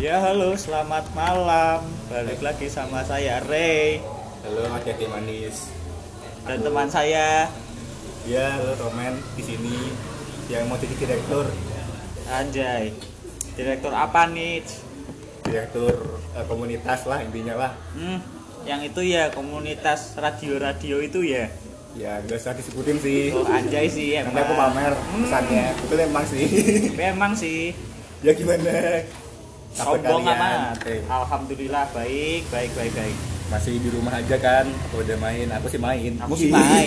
Ya halo, selamat malam. Balik lagi sama saya Ray Halo Mas Jati Manis. dan teman saya Ya, halo Roman di sini yang mau jadi direktur, Anjay. Direktur apa nih? direktur eh, komunitas lah intinya lah. Hmm, yang itu ya komunitas radio-radio itu ya. Ya, gak usah disebutin sih. Oh, anjay sih Nanti emang. aku pamer Hmm. pesannya. Betul emang sih. Tapi emang sih ya gimana? Sombong amat. Alhamdulillah baik, baik, baik, baik. masih di rumah aja kan? Aku udah main, aku sih main. Aku sih main.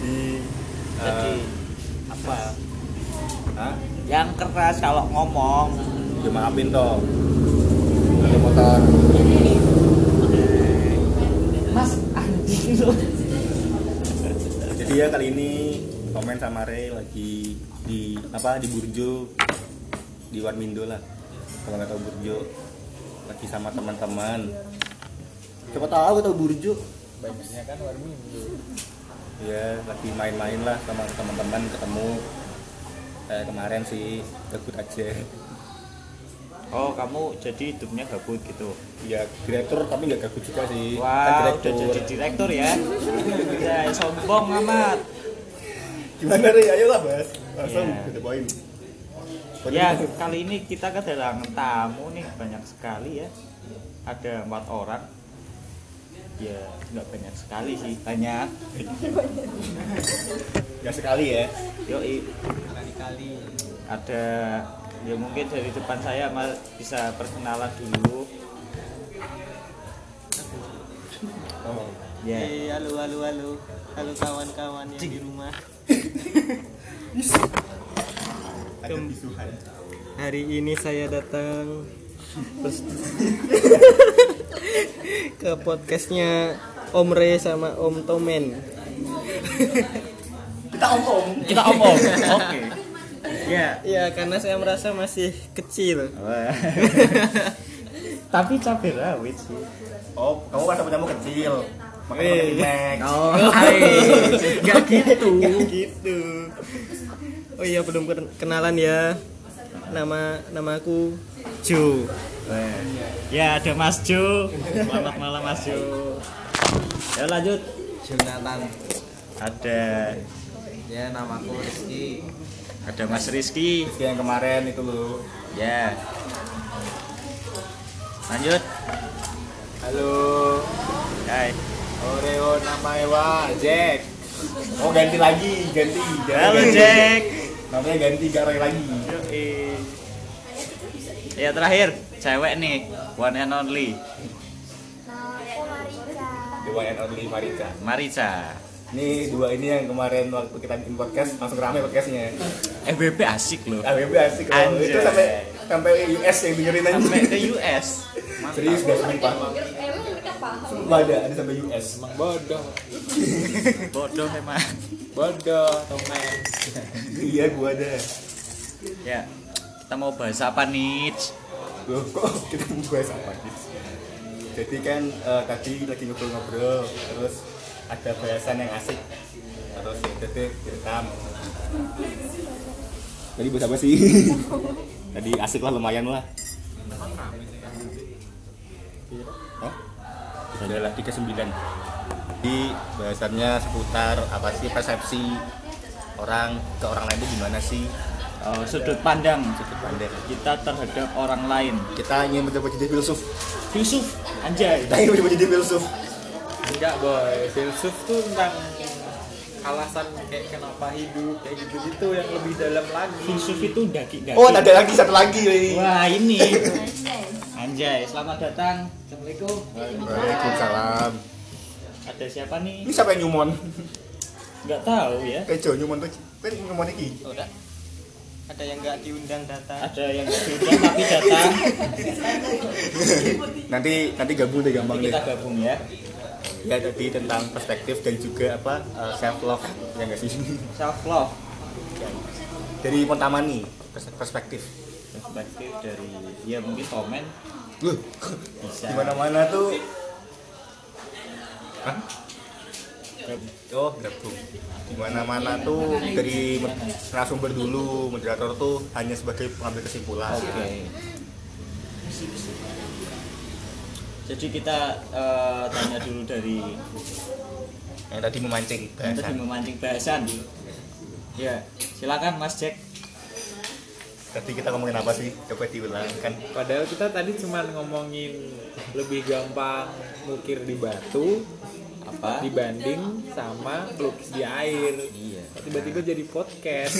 Di, Jadi eh, apa? Hah? Yang keras kalau ngomong. Ya maafin toh. Ada motor. Mas anjing lu. Jadi ya kali ini komen sama Ray lagi di apa di Burjo di Warmindo lah. Kalau nggak tahu Burjo lagi sama teman-teman. Siapa tahu aku tahu Burjo. banyaknya kan Warmindo Ya lagi main-main lah sama teman-teman ketemu eh, kemarin sih gabut aja. Oh, kamu jadi hidupnya gabut gitu. Ya direktur tapi nggak gabut juga sih. Kan Wah, udah jadi direktur ya. Ya, sombong amat. Gimana Ray? Ayolah bahas. Langsung Iya. ke the point. Ya, kali ini kita kedatangan tamu nih banyak sekali ya. Ada empat orang. Ya, nggak banyak sekali sih, banyak. Nggak sekali ya. Yoi, kali-kali ada ya mungkin dari depan saya mal bisa perkenalan dulu. Oh. Ya. Eh, halo halo halo halo kawan-kawan yang di rumah. hari ini saya datang ke podcastnya Om Re sama Om Tomen Kita omong. Kita omong. Oke. Ya. ya karena saya merasa masih kecil Wah. Tapi cabai rawit sih. Oh, kamu pas punya kecil. Makanya Eh. pakai. Oh, nggak gitu. Nggak gitu oh iya belum ken- kenalan ya nama nama aku Jo Ya ada Mas Jo. Selamat malam Mas Jo. Ya lanjut. Jonathan Ada ya namaku Rizky ada Mas Rizky. Rizky yang kemarin itu loh. Ya. Lanjut. Halo. Hai. Oreo nama Ewa Jack. Oh ganti lagi, ganti. Halo. Jack. Namanya ganti gak Roy lagi. Ya terakhir cewek nih one and only. The one and only Marica. Marica. Ini dua ini yang kemarin waktu kita bikin podcast langsung rame podcastnya. FBB asik loh. AWB asik loh. Anjay. Itu sampai sampai US yang dengerin aja. Sampai ke US. Serius gak sumpah. Emang mereka paham. Sumpah ada, ada sampai US. emang bodoh Bodoh emang. bodoh Tomen iya gua ada. Ya. Kita mau bahas apa nih? Loh, kok kita mau bahas apa nih? Jadi kan eh, tadi lagi ngobrol-ngobrol, terus ada bahasan yang asik, terus ya jadi direkam. Tadi bahas apa sih? tadi asik lah lumayan lah. Hah? Adalah 39 Jadi bahasannya seputar apa sih persepsi orang ke orang lain itu gimana sih? Oh, sudut pandang Sudut pandang. kita terhadap orang lain. Kita ingin mencoba jadi filsuf. Yusuf, anjay. Kita ingin mencoba jadi filsuf. enggak boy filsuf tuh tentang alasan kayak kenapa hidup kayak gitu gitu yang lebih dalam lagi Yusuf itu daki-daki. Oh, ada lagi satu lagi nih. Wah, ini. Anjay, selamat datang. Assalamualaikum. Waalaikumsalam. Ada siapa nih? Ini siapa yang nyumon? Nggak tahu ya. Kejo nyumon tuh. Kan nyumon iki. udah ada yang nggak diundang datang Ada yang nggak diundang tapi datang. Nanti nanti gabung deh gampang Nanti deh. kita gabung ya. Ya tadi tentang perspektif dan juga apa self love ya nggak sih? Self love. Dari pertama nih pers- perspektif. Perspektif dari ya mungkin komen Loh, bisa. di mana-mana tuh Hah? oh grabhook di mana mana tuh dari narasumber dulu moderator tuh hanya sebagai pengambil kesimpulan Oke. Jadi kita eh, tanya dulu dari yang tadi memancing yang tadi bahasan memancing bahasan. Ya, silakan Mas Jack. tadi kita ngomongin apa sih coba diulang kan Padahal kita tadi cuma ngomongin lebih gampang ngukir di batu Apa? dibanding sama melukis di air. Iya. Tiba-tiba jadi podcast.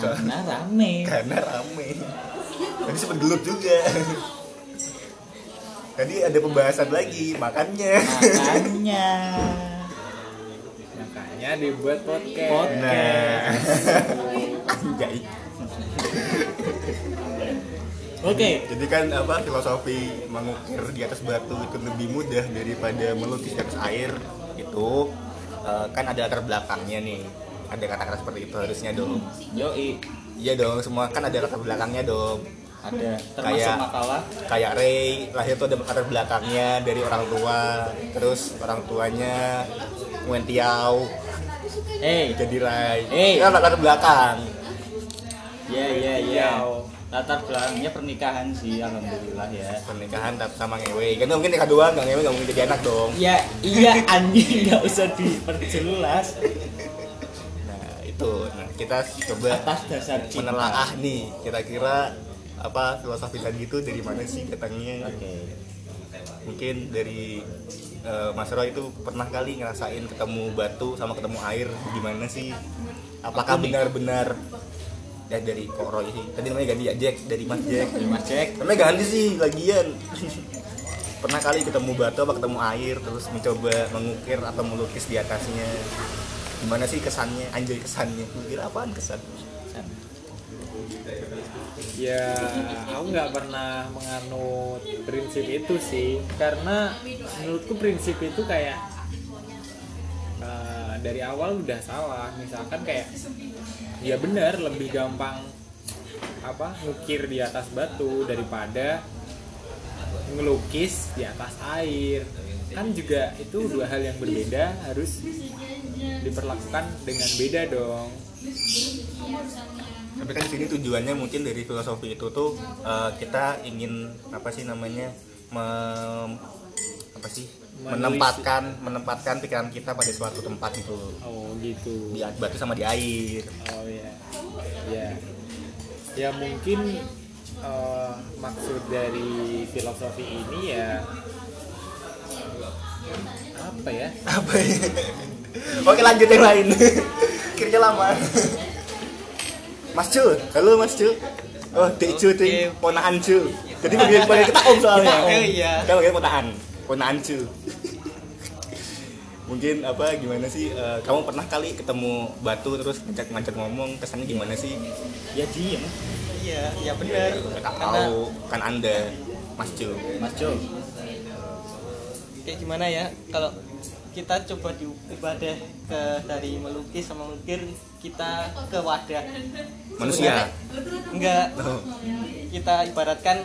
Karena rame. karena rame tadi sempet gelut juga tadi ada pembahasan lagi makannya Makanya Makanya dibuat podcast. podcast. Anjay. Oke. Jadi kan apa filosofi mengukir di atas batu itu lebih mudah daripada melukis di atas air itu eh, kan ada latar belakangnya nih. Ada kata-kata seperti itu harusnya dong. Yoi, Iya dong, semua kan ada latar belakangnya dong. Ada termasuk Kayak- makalah. Kayak Ray lahir tuh ada latar belakangnya dari orang tua, terus orang tuanya Tiao Eh, jadi Ray. Eh. Itu kan latar belakang. ya ya ya. Latar belakangnya pernikahan sih, alhamdulillah ya. Pernikahan tapi sama ngewe. Kan mungkin nikah doang, nggak ngewe nggak mungkin jadi anak dong. Ya, iya anjing nggak usah diperjelas Nah itu, nah kita coba atas dasar cinta. menelaah nih kira-kira apa filosofi tadi itu dari mana sih datangnya Oke. mungkin dari eh, Mas Roy itu pernah kali ngerasain ketemu batu sama ketemu air gimana sih? Apakah benar-benar ya dari kok Roy sih? Tadi namanya ganti ya Jack? Dari Mas Jack. Dari Mas Jack. namanya ganti sih lagian. Pernah kali ketemu batu apa ketemu air terus mencoba mengukir atau melukis di atasnya. Gimana sih kesannya? Anjay kesannya. Kira apaan kesan Ya, aku nggak pernah menganut prinsip itu sih, karena menurutku prinsip itu kayak eh, dari awal udah salah. Misalkan kayak, ya benar lebih gampang apa ngukir di atas batu daripada ngelukis di atas air. Kan juga itu dua hal yang berbeda harus diperlakukan dengan beda dong. Tapi kan di sini tujuannya mungkin dari filosofi itu tuh eh, kita ingin apa sih namanya mem- apa sih menempatkan menempatkan pikiran kita pada suatu tempat itu. Oh gitu. di batu sama di air. Oh ya, ya, ya mungkin eh, maksud dari filosofi ini ya apa ya? apa ya? Oke lanjut yang lain. Kira lama Mas Cu, halo Mas Cu Oh, Dek Cu, Dek, ponaan Cu Jadi bagian bagian kita om soalnya. Om, iya. Kita bagian ponaan, ponaan Cu Mungkin apa gimana sih eh, kamu pernah kali ketemu batu terus ngajak-ngajak ngomong kesannya gimana sih? Ya diem, Iya, iya benar. Karena tahu kan Anda Mas Cu Mas Jo. kayak gimana ya? Kalau kita coba diubah deh ke dari melukis sama mengukir kita ke wadah. Manusia. Enggak. Oh, kita ibaratkan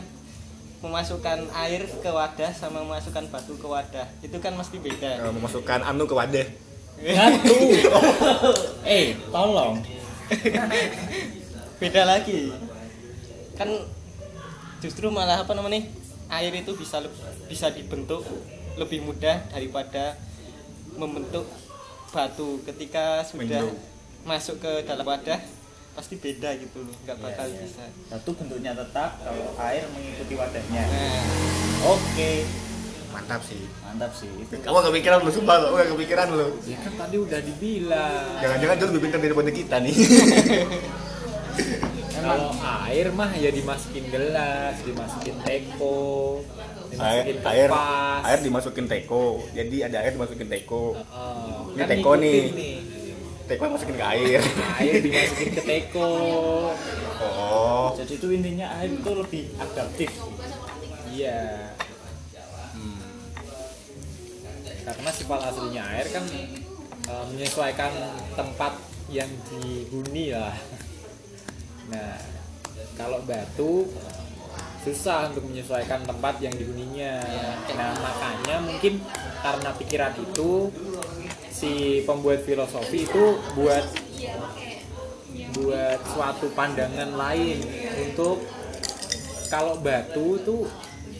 memasukkan air ke wadah sama memasukkan batu ke wadah. Itu kan mesti beda. Eh, memasukkan anu ke wadah. Batu. eh, tolong. beda lagi. Kan justru malah apa namanya? Air itu bisa bisa dibentuk lebih mudah daripada membentuk batu. Ketika sudah. Masuk ke dalam wadah pasti beda gitu loh nggak bakal Iya, iya. bisa. Satu bentuknya tetap, kalau air mengikuti wadahnya. nah. Oke, Mantap sih. Mantap sih. Itu. Kamu gak kepikiran lu, sumpah lu, gak kepikiran lu Ya kan tadi udah dibilang. Jangan-jangan dia lebih pintar daripada kita nih. Kalau air mah ya dimasukin gelas, dimasukin teko, air, dimasukin air, air dimasukin teko. Jadi ada air dimasukin teko. Oh, Ini kan teko ngikutin nih. Teko masukin ke air Air dimasukin ke teko. oh Jadi itu intinya air itu lebih adaptif. Iya. Hmm. Karena sifat aslinya air kan eh, menyesuaikan tempat yang dihuni lah. Nah, kalau batu susah untuk menyesuaikan tempat yang dihuninya. Nah, makanya mungkin karena pikiran itu si pembuat filosofi itu buat buat suatu pandangan lain untuk kalau batu tuh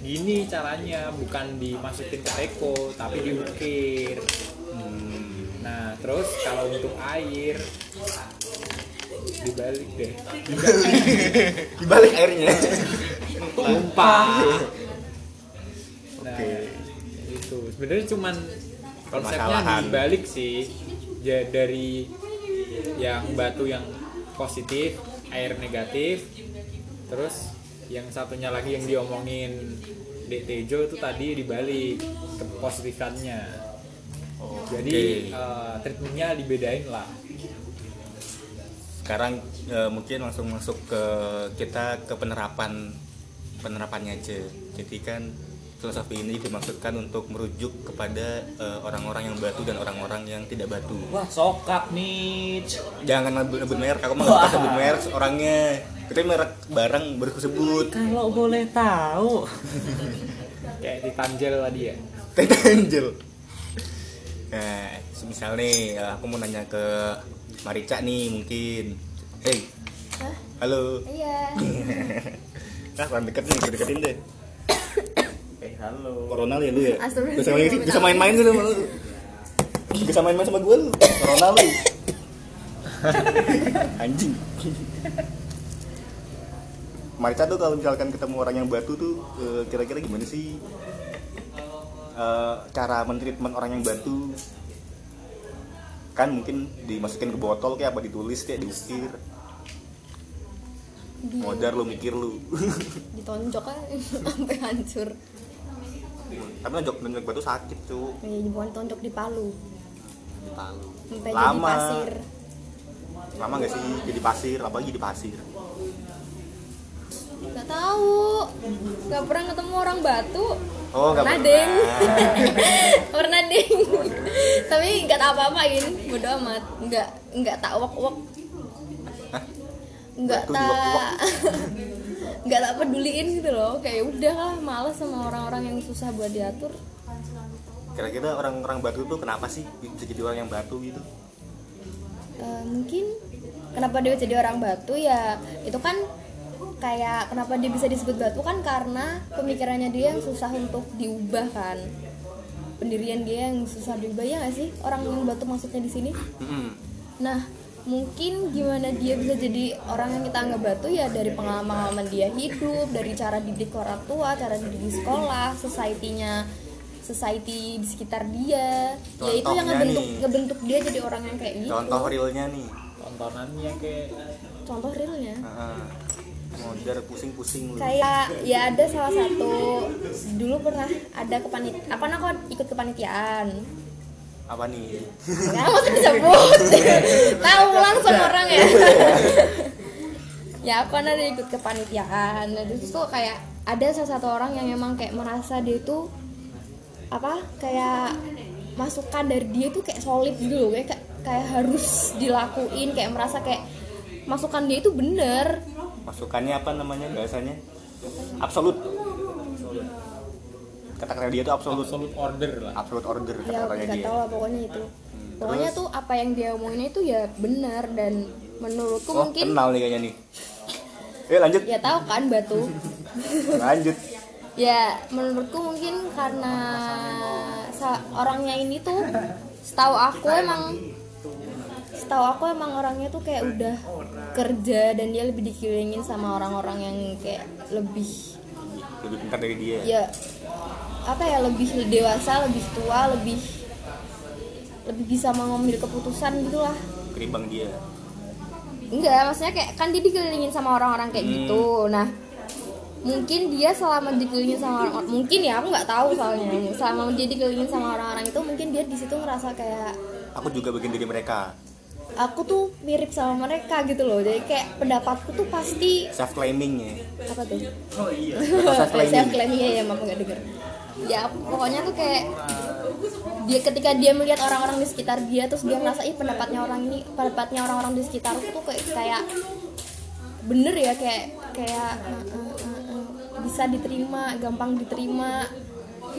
gini caranya bukan dimasukin ke teko tapi diukir. Nah terus kalau untuk air dibalik deh. Dibalik airnya. Tumpah. Nah Oke. itu. Sebenarnya cuman konsepnya dibalik sih. Ja- dari yang batu yang positif air negatif terus yang satunya lagi yang diomongin Dek Tejo itu tadi dibalik kepositifannya. Jadi eh, treatmentnya dibedain lah. Sekarang eh, mungkin langsung masuk ke kita ke penerapan penerapannya aja. Jadi kan filosofi ini dimaksudkan untuk merujuk kepada eh, orang-orang yang batu dan orang-orang yang tidak batu. Wah, sokap nih. jangan nyebut merek. Aku mah nggak suka sebut merek orangnya. Kita merek barang baru sebut. Kalau boleh tahu. kayak ditanjel tadi ya? Tete Angel nah misal nih eh, aku mau nanya ke Marica nih mungkin. Hey. Halo. Iya. nah kurang deket nih deketin deh. Eh, halo. Corona ya lu ya? Bisa main bisa main-main gitu sama lu. Bisa main-main sama gue lu Corona lu. Anjing. Marica tuh kalau misalkan ketemu orang yang batu tuh eh, kira-kira gimana sih Eh, cara mentreatment orang yang batu? Kan mungkin dimasukin ke botol kayak apa ditulis kayak diukir Di, modar lu mikir lu. Ditonjok kan sampai hancur. Tapi nonjok nonjok batu sakit cu Eh, bukan tonjok di palu. Lalu. Sampai jadi lama pasir. lama gak sih jadi pasir apalagi jadi pasir Gak tahu. Gak pernah ketemu orang batu. oh nggak pernah, pernah deng. pernah deng. Tapi nggak tahu apa-apain. Bodo amat. Nggak nggak tak wok wok. Hah? Nggak tak? nggak tak peduliin gitu loh. Kayak udah lah males sama orang-orang yang susah buat diatur. kira-kira orang-orang batu tuh kenapa sih bisa jadi orang yang batu gitu? Eh, mungkin kenapa dia jadi orang batu ya itu kan kayak kenapa dia bisa disebut batu kan karena pemikirannya dia yang susah untuk diubah kan. Pendirian dia yang susah diubah ya nggak sih? Orang yang batu maksudnya di sini. Nah mungkin gimana dia bisa jadi orang yang kita anggap batu ya dari pengalaman-pengalaman dia hidup dari cara didik orang tua cara didik di sekolah society-nya society di sekitar dia. Ya itu yang Contohnya ngebentuk nih. ngebentuk dia jadi orang yang kayak gitu. Contoh realnya nih. Tontonannya kayak contoh realnya. Heeh. modar pusing-pusing lu. Kayak ya ada salah satu dulu pernah ada kepanit apa aku ikut kepanitiaan apa nih? Nggak usah disebut. Tahu langsung orang ya? Ya aku kan ada ikut kepanitiaan. Nah terus tuh kayak ada salah satu orang yang emang kayak merasa dia itu apa kayak masukan dari dia tuh kayak solid gitu loh. Kayak kayak harus dilakuin kayak merasa kayak masukan dia itu bener. Masukannya apa namanya bahasanya? Absolut kata-kata dia tuh absolut absolute order lah. absolute order ya kata-katanya nggak dia. tahu lah pokoknya itu. Pokoknya terus? tuh apa yang dia omongin itu ya benar dan menurutku oh mungkin kenal nih kayaknya nih. Eh lanjut. Ya tahu kan batu? Lanjut. Ya menurutku mungkin karena orangnya ini tuh setahu aku emang setahu aku emang orangnya tuh kayak udah kerja dan dia lebih dikelilingin sama orang-orang yang kayak lebih lebih pintar dari dia. Ya apa ya lebih dewasa lebih tua lebih lebih bisa mengambil keputusan gitulah ketimbang dia. Enggak maksudnya kayak kan dia dikelilingin sama orang-orang kayak Hmm. gitu. Nah mungkin dia selama dikelilingin sama orang mungkin ya aku nggak tahu soalnya. Selama dia dikelilingin sama orang-orang itu mungkin dia di situ ngerasa kayak aku juga bagian dari mereka. Aku tuh mirip sama mereka gitu loh. Jadi kayak pendapatku tuh pasti self claiming ya apa tuh? Oh iya. self claiming self claiming ya ya maaf nggak denger ya pokoknya tuh kayak dia ketika dia melihat orang-orang di sekitar dia terus dia ngerasa ih pendapatnya orang ini pendapatnya orang-orang di sekitarku tuh kayak kayak bener ya kayak kayak eh, eh, eh, bisa diterima gampang diterima.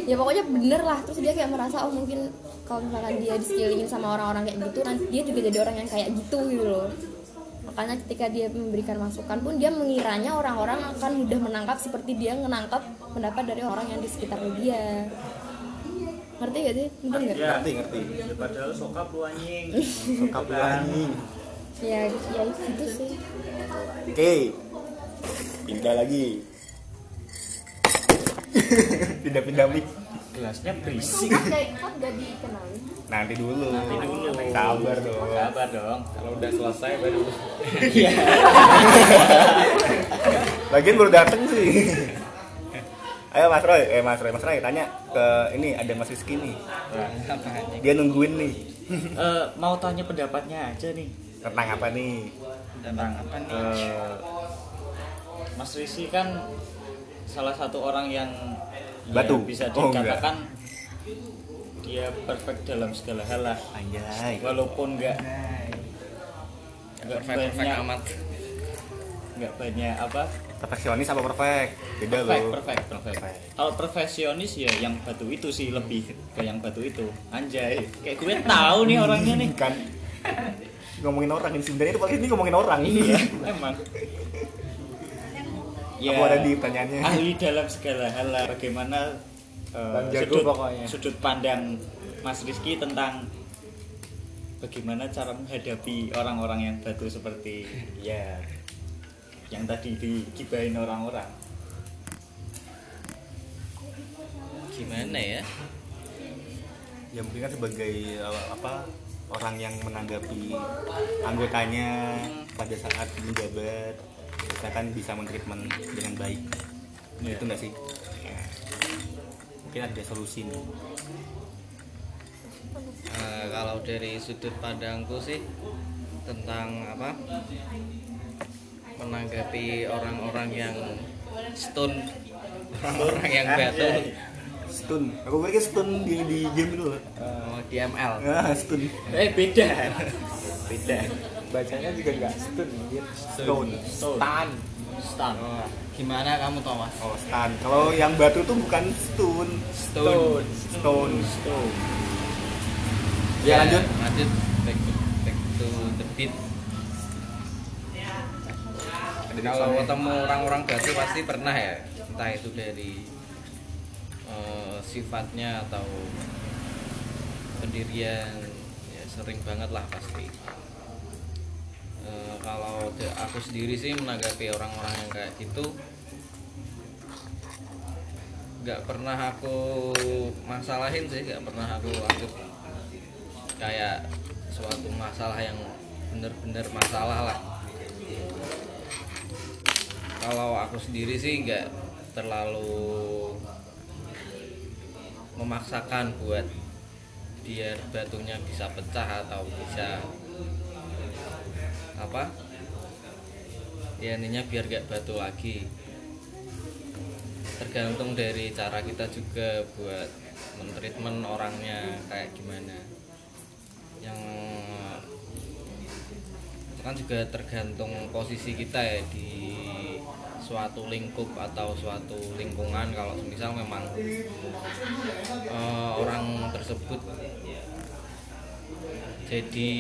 Ya pokoknya bener lah. Terus dia kayak merasa oh mungkin kalau misalkan dia disekelilingin sama orang-orang kayak gitu nanti dia juga jadi orang yang kayak gitu gitu loh makanya ketika dia memberikan masukan pun dia mengiranya orang-orang akan mudah menangkap seperti dia menangkap pendapat dari orang yang di sekitar dia. Ngerti gak sih? Mungkin nggak? Ya. ngerti ngerti. Padahal sokap lu anjing. Sokap lu anjing. ya ya gitu sih. Oke. Pindah lagi. Pindah-pindah mic. Gelasnya berisik. Kayak gak dikenalin nanti dulu. Nanti dulu. sabar dong. Sabar dong. Kalau udah selesai baru. Iya. Lagian baru dateng sih. Ayo mas Roy. Eh mas Roy. Mas Roy tanya ke ini ada mas Rizky nih. Dia nungguin nih. Eh, mau tanya pendapatnya aja nih. Tentang apa nih? Tentang apa nih? Mas Rizky kan salah satu orang yang ya, Batu. bisa Oh, dikatakan dia perfect dalam segala hal lah. Anjay. Walaupun nggak nggak perfect perfect banyak amat. nggak banyak apa? Perfeksionis apa perfect? Beda perfect loh perfect perfect. Kalau perfeksionis ya yang batu itu sih lebih ke yang batu itu. Anjay. Kayak gue tahu nih orangnya nih. Kan. Ngomongin orang ini sebenarnya itu podcast ini ngomongin orang. Iya emang. Ya. Aku ada di pertanyaannya. ahli dalam segala hal lah. Bagaimana eh, Bang Jago sudut pokoknya. sudut pandang Mas Rizky tentang bagaimana cara menghadapi orang-orang yang batu seperti ya yang tadi digibahin orang-orang gimana ya ya mungkin kan sebagai uh, apa orang yang menanggapi anggotanya pada saat menjabat kita kan bisa mentreatment dengan baik Iya. itu enggak sih Ya. Mungkin ada solusi nih. Eh, kalau dari sudut pandangku sih tentang apa menanggapi orang-orang yang stun. Orang yang batu stun. Aku pikir stun di di game itu loh. Oh, di ML ah stun. Eh beda. Beda bacanya juga nggak stun anjir stun Stun. stun. Oh, gimana kamu Thomas? Oh stun. Kalau yang batu tuh bukan stun. Stun stone. Stun ya lanjut. lanjut. Back to, back to the beat. Kalau ketemu orang-orang batu pasti pernah ya. Entah itu dari eh, sifatnya atau pendirian ya sering banget lah pasti Eh, kalau aku sendiri sih menanggapi orang-orang yang kayak gitu nggak pernah aku masalahin sih nggak pernah aku anggap kayak suatu masalah yang bener-bener masalah lah. Kalau aku sendiri sih nggak terlalu memaksakan buat biar batunya bisa pecah atau bisa apa? Ya intinya biar gak batu lagi. Tergantung dari cara kita juga buat mentreatment orangnya kayak gimana. Yang itu kan juga tergantung posisi kita ya di suatu lingkup atau suatu lingkungan. Kalau misal memang eh, orang tersebut jadi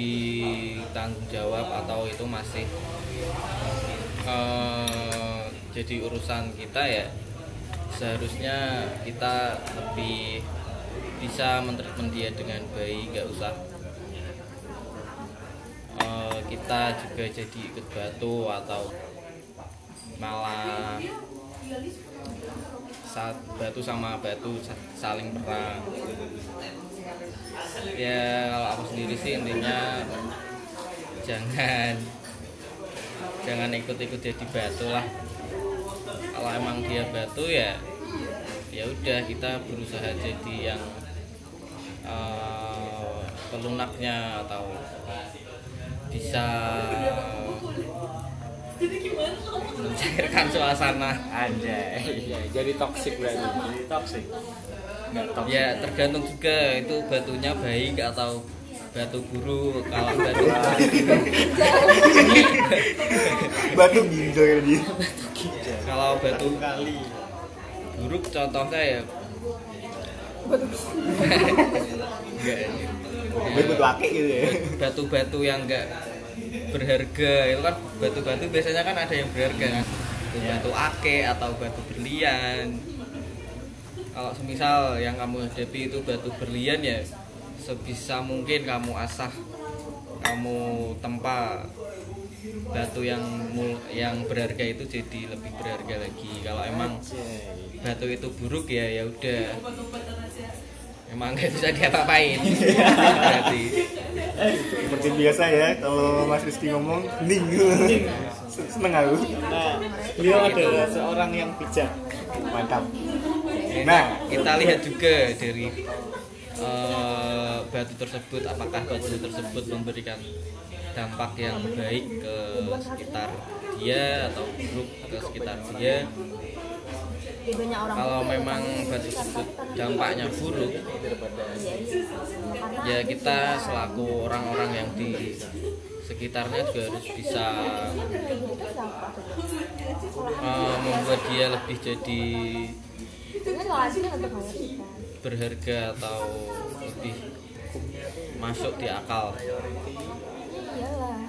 tanggung jawab atau itu masih eh, jadi urusan kita ya seharusnya kita lebih bisa mentreatment dia dengan baik nggak usah eh, kita juga jadi ikut batu atau malah saat batu sama batu sa- saling perang ya kalau aku sendiri sih intinya jangan jangan ikut-ikut jadi batu lah. Kalau emang dia batu ya ya udah kita berusaha jadi yang eh, pelunaknya atau bisa mencairkan suasana. Anjay. Ya, jadi toxic berarti. Jadi toxic ya tergantung juga itu batunya baik atau batu buruk kalau batu batu ginjal ya dia. Kalau batu kali buruk contohnya ya. Enggak. Akik gitu ya. batu-batu yang enggak berharga itu kan batu-batu biasanya kan ada yang berharga kan. Batu ake atau batu berlian kalau semisal yang kamu hadapi itu batu berlian ya sebisa mungkin kamu asah kamu tempa batu yang mul- yang berharga itu jadi lebih berharga lagi kalau emang batu itu buruk ya ya udah emang nggak bisa diapa-apain berarti Seperti biasa ya, kalau Mas Rizky ngomong, ning. Seneng aku. Nah, beliau adalah seorang yang bijak. Mantap. Nah, Nah. kita lihat juga dari eh, batu tersebut apakah batu tersebut memberikan dampak yang baik ke sekitar dia atau buruk ke sekitar dia. Kalau memang batu tersebut dampaknya buruk, ya kita selaku orang-orang yang di sekitarnya juga harus bisa eh, membuat dia lebih jadi berharga atau lebih masuk di akal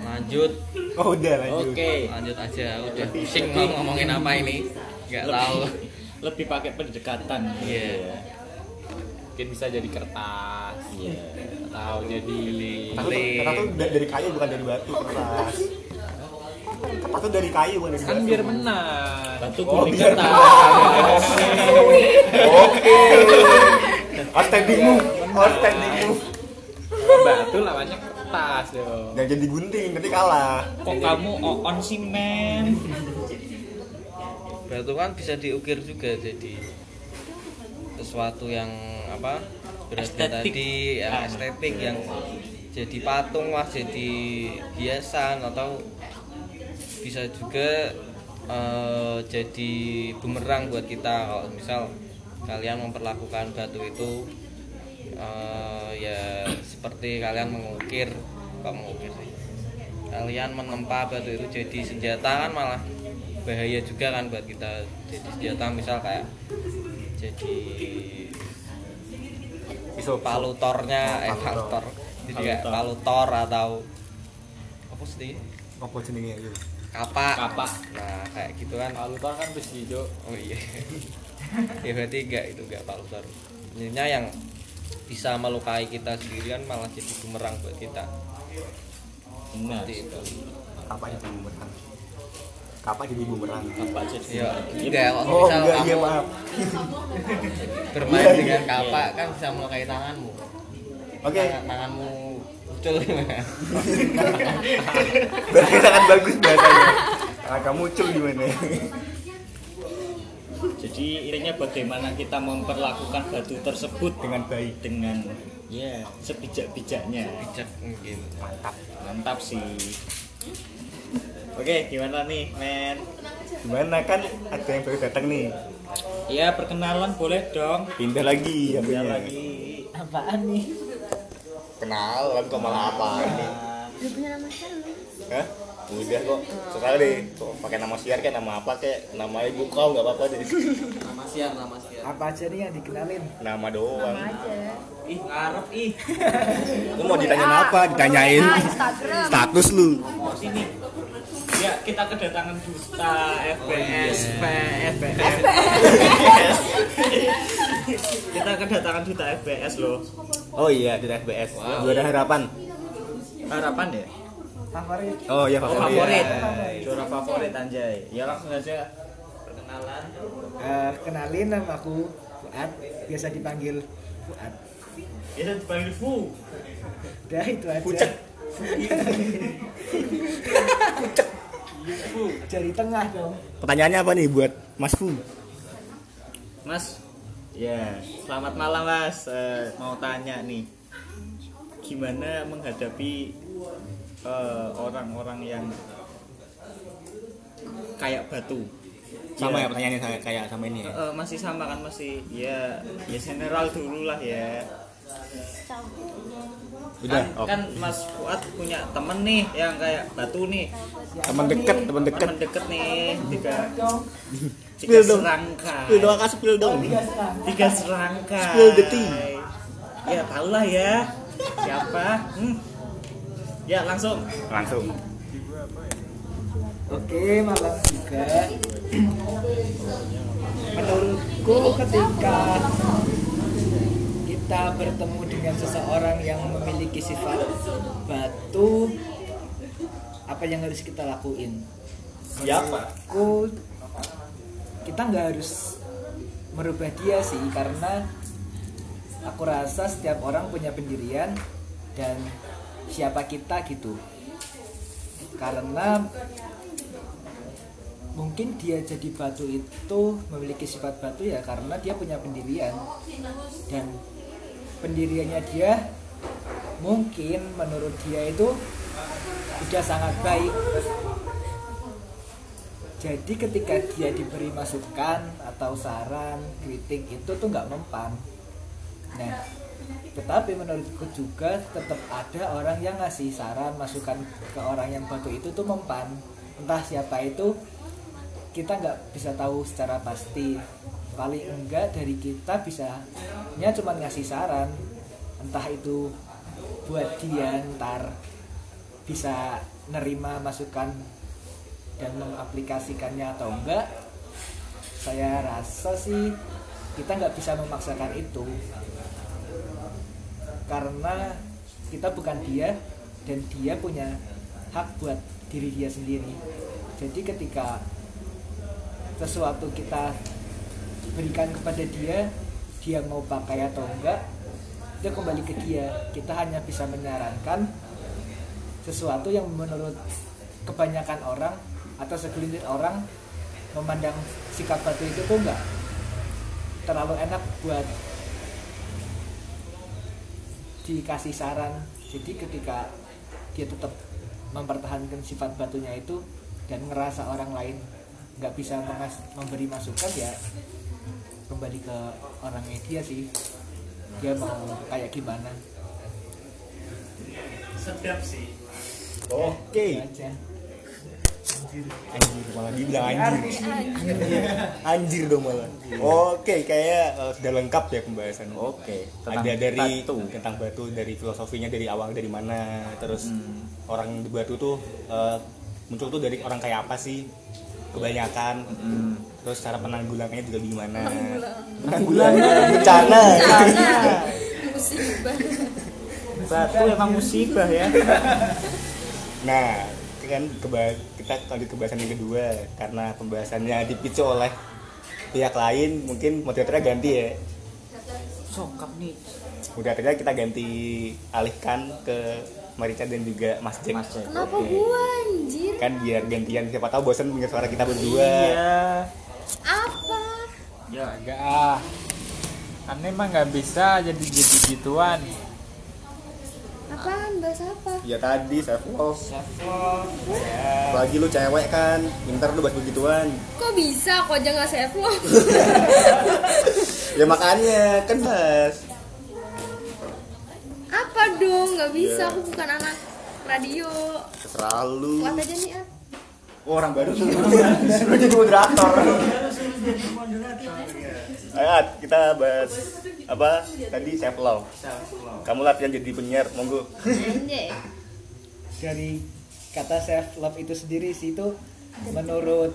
lanjut Oh udah lanjut. Oke. lanjut aja udah pusing mau ngomongin apa ini nggak tahu Lebih pakai pendekatan. Iya. mungkin bisa jadi kertas Iya. atau jadi Kertas tuh, dari kayu bukan dari batu kertas. Tuh dari kayu kan batu. biar menang Batu Oh, biar kertas. Oke. Outstanding move. Outstanding move. batu lawannya kertas yo Yang jadi gunting nanti kalah. Kok kamu on sih men? batu kan bisa diukir juga jadi sesuatu yang apa berarti Estetik. tadi yang estetik yang jadi patung lah jadi hiasan atau bisa juga eh, jadi bumerang buat kita kalau misal kalian memperlakukan batu itu eh, ya seperti kalian mengukir kok mengukir sih kalian menempa batu itu jadi senjata kan malah bahaya juga kan buat kita jadi senjata misal kayak jadi Pisau palutornya eh Palutor. jadi kayak Palutor. atau apa sih Apa jenenge itu? Kapak Kapak. nah kayak gitu kan palutor kan besi jo oh iya ya berarti enggak itu enggak palutor sebenarnya yang bisa melukai kita sendiri kan malah jadi bumerang buat kita Benar. seperti itu Kapak jadi bumerang. Kapak jadi bumerang. Apa jadi? ya enggak kalau Oh misal enggak iya kamu maaf. bermain Iya, dengan iya. kapak kan bisa melukai tanganmu Oke. Tangan- tanganmu muncul Berarti sangat bagus bahasanya. Nah, kamu muncul gimana? Jadi intinya bagaimana kita memperlakukan batu tersebut Dengan baik. dengan ya sebijak-bijaknya. bijak mungkin Mantap. Mantap sih. Oke, gimana nih, men? Gimana kan ada yang baru datang nih. Ya, perkenalan boleh dong. Pindah lagi Ya HP-nya. lagi. Apaan nih? Kenalan kok malah apa nih? Udah punya nama siapa? Hah? Udah kok. Terserah deh. Kok pakai nama siar kayak nama apa kayak nama ibu kau nggak apa-apa deh. nama siar nama siar apa aja nih yang dikenalin Nama doang. aja Ih, ngarep ih. Lu mau ditanyain apa? Ditanyain Ah, Instagram status lu. Mau sini. Ya, kita kedatangan duta FPS, FPS. kita kedatangan duta FPS loh. Oh iya, di FBS. Wow. Ada harapan. Harapan ya? favorit Oh iya Oh, favorit. favorit. Favorit. Juara favorit anjay. Ya langsung aja perkenalan. Eh, kenalin nama aku Fuad biasa dipanggil Fuad Kita dipanggil Fu. udah itu aja Pucet. jari tengah dong Pertanyaannya apa nih buat Mas Fu? Mas, ya selamat malam Mas. Eh, mau tanya nih, gimana menghadapi eh, orang-orang yang kayak batu? Sama ya pertanyaannya saya kayak sama ini ya. Eh, eh, masih sama kan masih ya ya general dulu lah ya. Udah. kan, kan Mas Fuad punya temen nih yang kayak batu nih. teman dekat teman dekat Teman deket nih, tiga tiga Spill dong. serangkai. spill dong kasih spill dong Tiga serangkai. Spill the tea. Ya tau lah ya. Siapa? Hmm. Ya langsung. langsung Oke, malam juga. Menurutku ketika kita bertemu dengan seseorang yang memiliki sifat batu, apa yang harus kita lakuin? siapa? Menurutku kita nggak harus merubah dia sih karena aku rasa setiap orang punya pendirian dan siapa kita gitu. Karena mungkin dia jadi batu itu memiliki sifat batu ya karena dia punya pendirian. Dan pendiriannya dia mungkin menurut dia itu udah sangat baik. Jadi ketika dia diberi masukan atau saran kritik itu tuh nggak mempan. Nah tetapi menurutku juga tetap ada orang yang ngasih saran masukan ke orang yang batu itu tuh mempan. Entah siapa itu kita nggak bisa tahu secara pasti paling enggak dari kita bisa nya cuma ngasih saran. Entah itu buat dia ntar bisa nerima masukan dan mengaplikasikannya atau enggak saya rasa sih kita nggak bisa memaksakan itu. Karena kita bukan dia dan dia punya hak buat diri dia sendiri. Jadi ketika sesuatu kita berikan kepada dia dia mau pakai atau enggak itu kembali ke dia. Kita hanya bisa menyarankan sesuatu yang menurut kebanyakan orang atau segelintir orang memandang sikap batu itu tuh enggak terlalu enak buat dikasih saran. Jadi ketika dia tetap mempertahankan sifat batunya itu dan ngerasa orang lain nggak bisa memberi masukan ya kembali ke orangnya dia sih. Dia mau kayak gimana? Sedap sih. oke. Aja. Anjir. Malah dibilang anjir. Anjir. Dong malah. Oke kayak eh, sudah lengkap ya pembahasan. Oke, ada tentang dari batu. tentang batu dari filosofinya dari awal dari mana. Terus Hmm. orang di batu tuh eh, muncul tuh dari orang kayak apa sih? Kebanyakan. Hmm. Terus cara penanggulangannya juga gimana Penanggulangan. bencana musibah Batu emang musibah ya. nah itu kan keba- kita lanjut ke bahasan yang kedua karena pembahasannya dipicu oleh pihak lain mungkin moderatornya ganti ya Sokap nih. moderatornya kita ganti alihkan ke Marica dan juga Mas Jack Mas Jack. kenapa gua anjir kan biar gantian siapa tahu bosan punya suara kita berdua Iya. Apa? Ya, agak ah. Aneh mah nggak bisa jadi jadi gituan apaan bahas apa? Ya tadi self love self love. lagi lu cewek kan pintar lu bahas begituan. Kok bisa? Kok aja nggak save lo ya makanya kan bahas. Apa dong? Nggak bisa Ya. aku bukan anak radio. Terserah lu. Kuat aja nih ah Oh, orang baru lu jadi moderator ayo At, kita bahas apa tadi self love Self love. kamu latihan jadi penyiar monggo dari kata self love itu sendiri sih itu menurut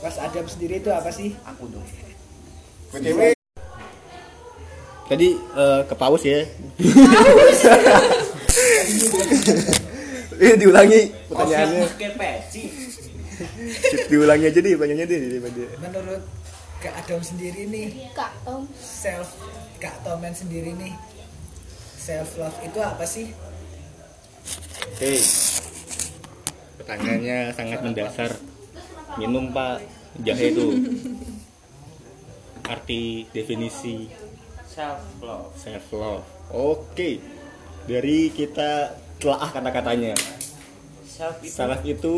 Mas Adam sendiri itu apa sih? Aku dong. BTW tadi eh, ke paus ya ini diulangi pertanyaannya diulangi aja deh pertanyaannya deh daripada Menurut Kak Adam sendiri nih kak Tom self Kak Tomen sendiri nih self love itu apa sih? Oke. Pertanyaannya sangat mendasar. Minum Pak jahe itu. Arti definisi Self love. self love. Oke. Dari kita telaah kata-katanya. Self itu Self itu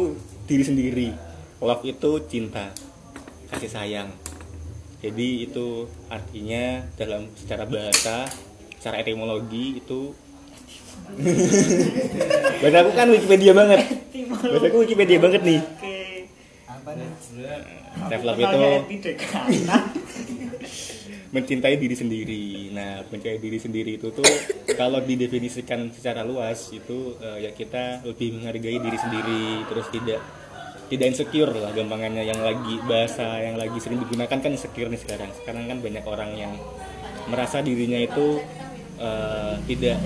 diri sendiri. Love itu cinta, kasih sayang. Jadi itu artinya dalam secara bahasa, secara etimologi itu bahasa aku kan Wikipedia banget bahasa aku Wikipedia banget nih Oke. apa nih self love itu. Mencintai diri sendiri. Nah, mencintai diri sendiri itu tuh kalau didefinisikan secara luas itu eh, ya kita lebih menghargai diri sendiri, terus tidak tidak insecure lah gampangannya yang lagi bahasa yang lagi sering digunakan kan insecure nih sekarang. Sekarang kan banyak orang yang merasa dirinya itu eh, tidak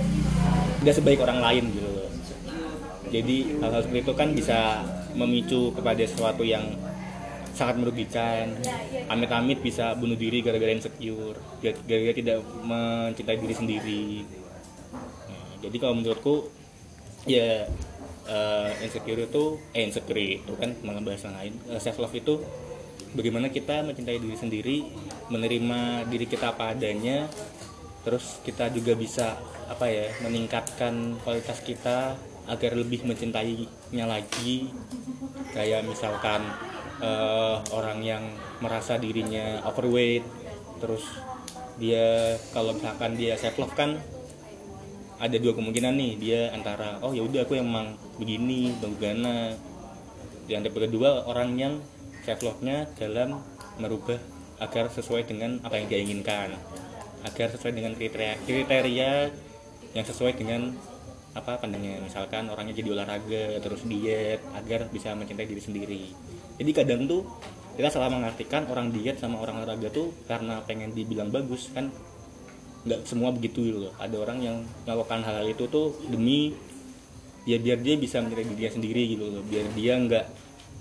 tidak sebaik orang lain gitu. Jadi hal-hal seperti itu kan bisa memicu kepada sesuatu yang sangat merugikan. Amit-amit bisa bunuh diri gara-gara insecure, gara-gara tidak mencintai diri sendiri. Nah, jadi kalau menurutku ya eh, insecure itu eh insecure itu kan malah bahasa lain. self love itu bagaimana kita mencintai diri sendiri, menerima diri kita apa adanya, terus kita juga bisa apa ya meningkatkan kualitas kita agar lebih mencintainya lagi kayak misalkan eh, orang yang merasa dirinya overweight terus dia kalau misalkan dia self love kan ada dua kemungkinan nih. Dia antara oh ya udah aku emang begini bagaimana? Yang kedua orang yang self love nya dalam merubah agar sesuai dengan apa yang dia inginkan. Agar sesuai dengan kriteria kriteria yang sesuai dengan apa pandangnya misalkan orangnya jadi olahraga terus diet agar bisa mencintai diri sendiri jadi kadang tuh kita salah mengartikan orang diet sama orang olahraga tuh karena pengen dibilang bagus kan nggak semua begitu gitu loh. Ada orang yang melakukan hal-hal itu tuh demi ya biar dia bisa mencintai dirinya sendiri gitu loh. Biar dia nggak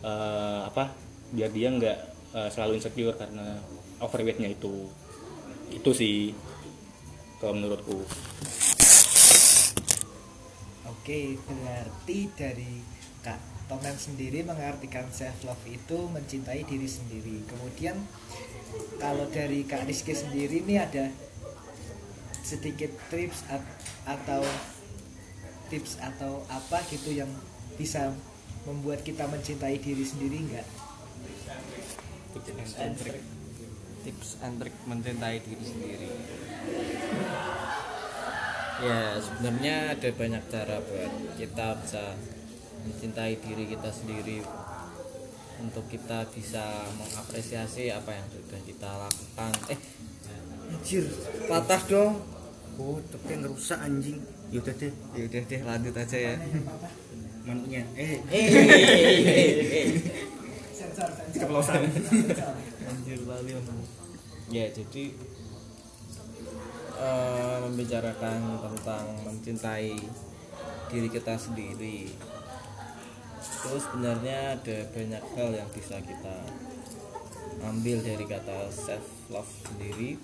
eh, apa biar dia nggak eh, selalu insecure karena overweightnya itu. Itu sih kalau menurutku. Oke, berarti dari Kak Tomen sendiri mengartikan self love itu mencintai diri sendiri. Kemudian kalau dari Kak Rizky sendiri ini ada sedikit tips at- atau tips atau apa gitu yang bisa membuat kita mencintai diri sendiri enggak? tips and trick tips and trick mencintai diri sendiri ya sebenarnya ada banyak cara buat kita bisa mencintai diri kita sendiri untuk kita bisa mengapresiasi apa yang sudah kita lakukan. Eh anjir patah dong. Oh tapi ngerusak anjing. Yaudah deh ya udah deh lanjut aja ya. Manuknya eh. Keceplosan. anjir lali ya jadi eh, membicarakan tentang mencintai diri kita sendiri itu sebenarnya ada banyak hal yang bisa kita ambil dari kata self love sendiri.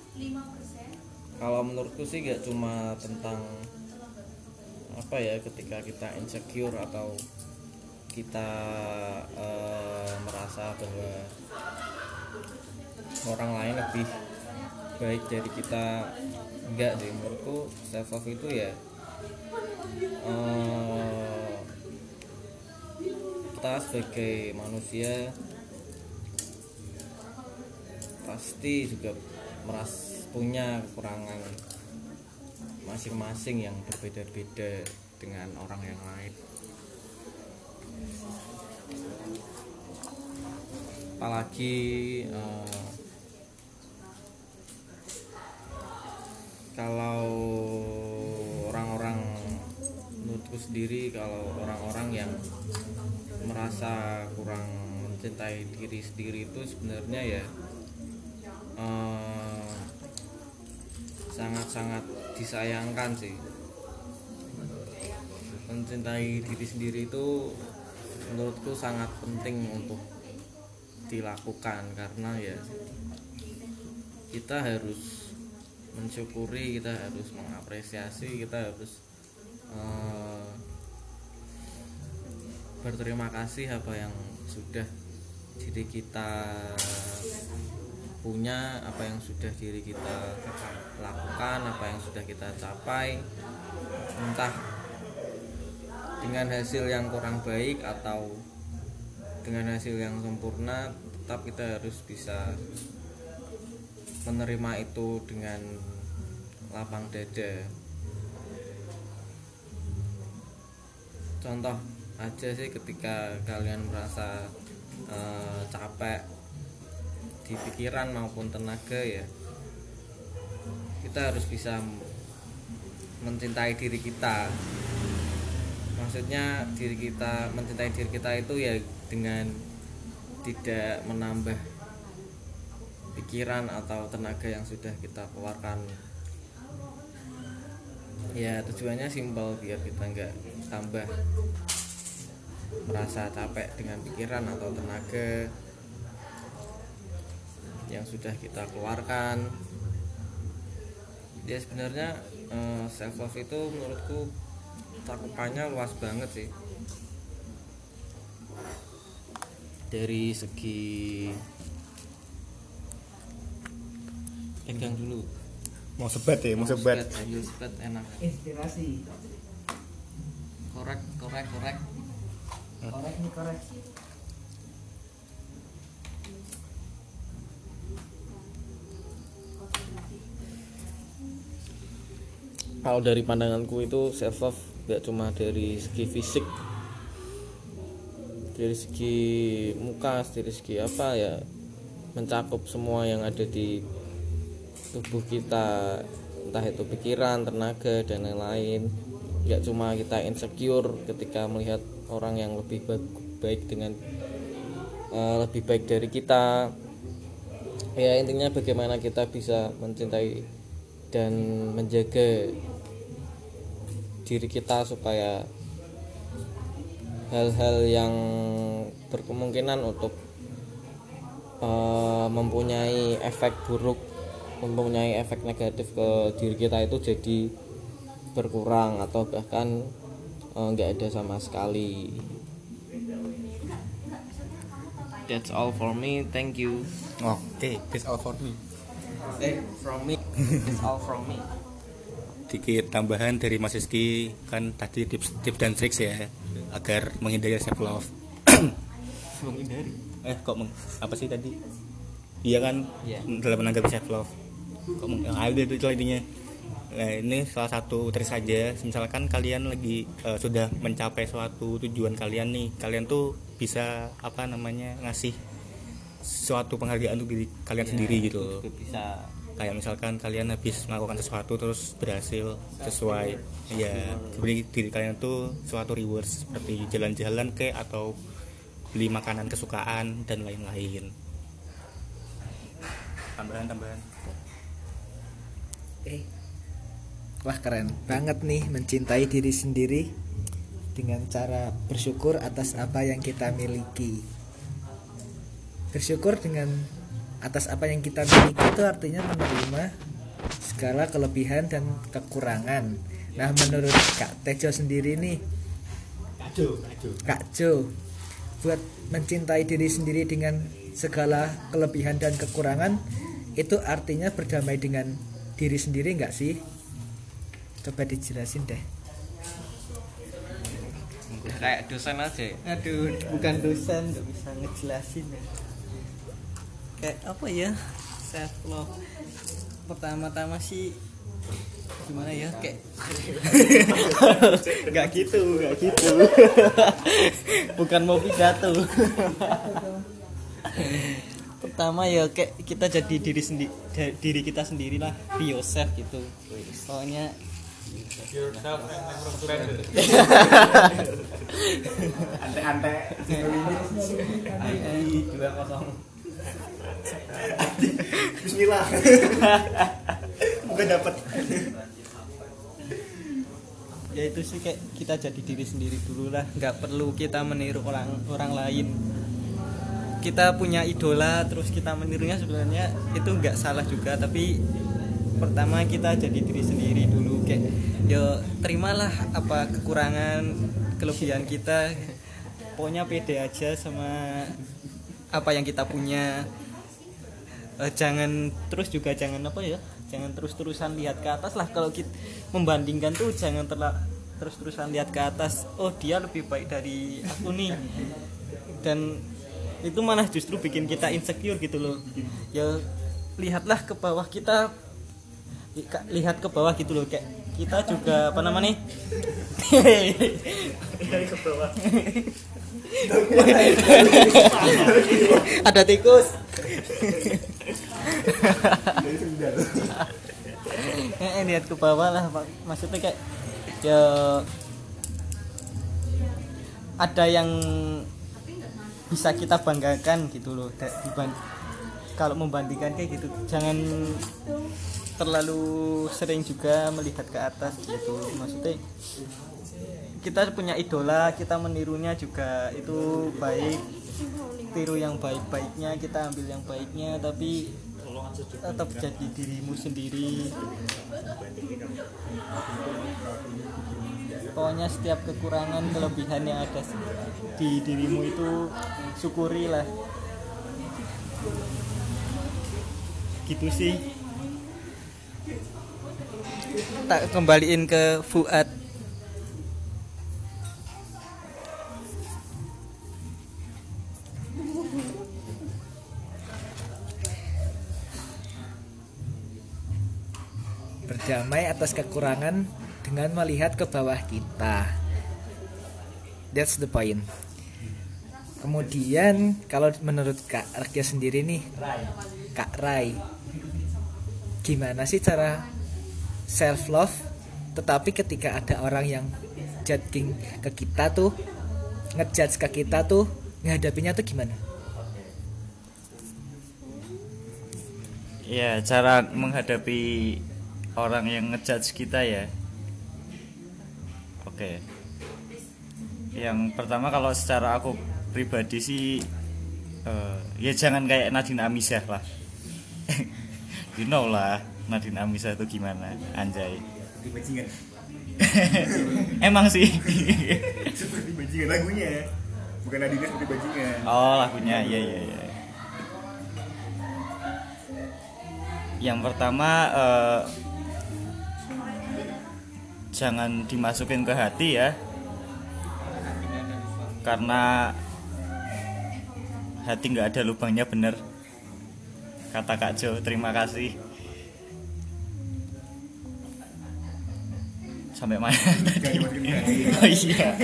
Kalau menurutku sih gak cuma tentang apa ya ketika kita insecure atau kita eh, merasa bahwa orang lain lebih baik dari kita enggak sih. Menurutku self love itu ya eh, kita sebagai manusia pasti juga meras punya kekurangan masing-masing yang berbeda-beda dengan orang yang lain. Apalagi eh, kalau orang-orang menurutku sendiri kalau orang-orang yang merasa kurang mencintai diri sendiri itu sebenarnya ya eh, sangat-sangat disayangkan sih. Mencintai diri sendiri itu menurutku sangat penting untuk dilakukan karena ya kita harus mensyukuri kita harus mengapresiasi kita harus eh, berterima kasih apa yang sudah diri kita punya apa yang sudah diri kita lakukan apa yang sudah kita capai. Entah dengan hasil yang kurang baik atau dengan hasil yang sempurna tetap kita harus bisa menerima itu dengan lapang dada. Contoh aja sih ketika kalian merasa eh, capek di pikiran maupun tenaga ya kita harus bisa mencintai diri kita. Maksudnya diri kita mencintai diri kita itu ya dengan tidak menambah pikiran atau tenaga yang sudah kita keluarkan. Ya tujuannya simpel biar kita nggak tambah merasa capek dengan pikiran atau tenaga yang sudah kita keluarkan. Ya sebenarnya self love itu menurutku cakupannya luas banget sih. Dari segi pegang dulu. Mau sebat ya mau sebat. ayo sebat enak. Inspirasi. Korek korek korek korek nih korek. Kalau dari pandanganku itu self love gak cuma dari segi fisik dari segi muka dari segi apa ya mencakup semua yang ada di tubuh kita. Entah itu pikiran tenaga dan lain-lain gak cuma kita insecure ketika melihat orang yang lebih ba- baik dengan eh, lebih baik dari kita. Ya intinya bagaimana kita bisa mencintai dan menjaga diri kita supaya hal-hal yang berkemungkinan untuk eh, mempunyai efek buruk mempunyai efek negatif ke diri kita itu jadi berkurang atau bahkan eh, nggak ada sama sekali. That's all for me. Thank you. Oke that's all for me. Eh from me. That's all from me. Sedikit tambahan dari Mas Rizky kan tadi tips tips dan trik ya agar menghindari self love. Menghindari? Eh kok meng, apa sih tadi? Iya kan? Iya. dalam menanggapi self love. Kok meng, udah itu intinya nah ini salah satu trik saja. Misalkan kalian lagi eh, sudah mencapai suatu tujuan kalian nih kalian tuh bisa apa namanya ngasih suatu penghargaan untuk diri kalian sendiri gitu. bisa. Kayak misalkan kalian habis melakukan sesuatu terus berhasil sesuai ya beri diri kalian tuh suatu reward seperti jalan-jalan ke atau beli makanan kesukaan dan lain-lain. Tambahan tambahan. Eh wah keren banget nih mencintai diri sendiri dengan cara bersyukur atas apa yang kita miliki. Bersyukur dengan atas apa yang kita miliki itu artinya menerima segala kelebihan dan kekurangan. Nah menurut Kak Tejo sendiri nih Kak Jo buat mencintai diri sendiri dengan segala kelebihan dan kekurangan itu artinya berdamai dengan diri sendiri nggak sih? Coba dijelasin deh. udah kayak dosen aja aduh bukan dosen nggak bisa ngejelasin ya. kayak apa ya? Self love pertama-tama sih gimana ya? Kayak nggak gitu nggak gitu. Bukan mau pidato. Pertama ya kayak kita jadi diri sendiri diri kita sendiri lah be yourself gitu. Pokoknya yourself and never Bismillah. Moga dapat. Ya itu sih kayak kita jadi diri sendiri dulu lah. Nggak perlu kita meniru orang orang lain. Kita punya idola terus kita menirunya sebenarnya itu nggak salah juga. Tapi pertama kita jadi diri sendiri dulu kayak yo terimalah apa kekurangan kelebihan kita. Pokoknya pede aja sama apa yang kita punya. Eh, jangan terus juga jangan apa ya jangan terus-terusan lihat ke atas lah. Kalau kita membandingkan tuh jangan terla- terus-terusan lihat ke atas. Oh dia lebih baik dari aku nih. Dan itu malah justru bikin kita insecure gitu loh. Ya lihatlah ke bawah kita lihat ke bawah gitu loh kayak kita juga apa namanya ada tikus. Eh lihat ke bawah lah maksudnya kayak ya ada yang bisa kita banggakan gitu loh diban- kalau membandingkan kayak gitu. Jangan terlalu sering juga melihat ke atas gitu. Maksudnya kita punya idola kita menirunya juga itu baik. Tiru yang baik-baiknya kita ambil yang baiknya tapi tetap jadi dirimu sendiri. Pokoknya setiap kekurangan kelebihan yang ada di dirimu itu syukurilah. Gitu sih tak kembaliin ke Fuad berdamai atas kekurangan dengan melihat ke bawah kita. That's the point. Kemudian kalau menurut Kak Rakia sendiri nih, Kak Rai, gimana sih cara self love? Tetapi ketika ada orang yang judging ke kita tuh, ngejudge ke kita tuh, ngehadapinya tuh gimana? Ya, cara menghadapi orang yang ngejudge kita ya. Oke. Yang pertama kalau secara aku pribadi sih eh, ya jangan kayak Nadine Amisah lah. you know lah Nadine Amisah itu gimana, anjay. Bajingan. Emang sih. Seperti bajingan lagunya. Bukan Nadine seperti bajingan. Oh lagunya iya iya iya. Yang pertama eh, jangan dimasukin ke hati ya, karena hati nggak ada lubangnya bener. Kata Kak Jo, terima kasih. Sampai mana tadi? Oh iya,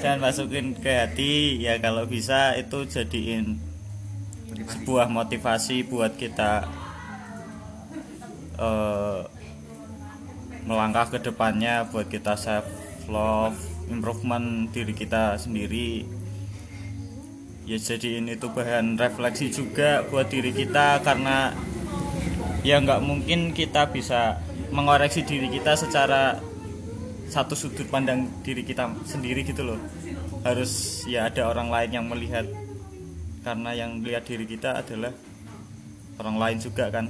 jangan masukin ke hati ya kalau bisa itu jadiin sebuah motivasi buat kita eh, melangkah ke depannya buat kita self love improvement diri kita sendiri ya jadiin itu bahan refleksi juga buat diri kita karena ya nggak mungkin kita bisa mengoreksi diri kita secara satu sudut pandang diri kita sendiri gitu loh. Harus ya ada orang lain yang melihat. Karena yang melihat diri kita adalah orang lain juga kan.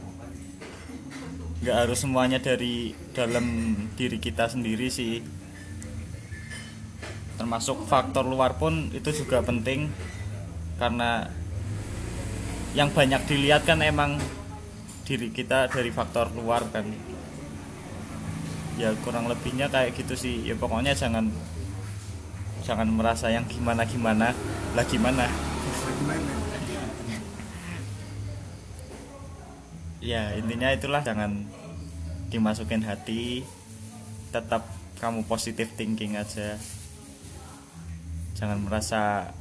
Nggak harus semuanya dari dalam diri kita sendiri sih. Termasuk faktor luar pun itu juga penting karena yang banyak dilihat kan emang diri kita dari faktor luar kan. Ya kurang lebihnya kayak gitu sih. Ya pokoknya jangan jangan merasa yang gimana gimana lah gimana? Ya intinya itulah jangan dimasukin hati. Tetap kamu positive thinking aja. Jangan merasa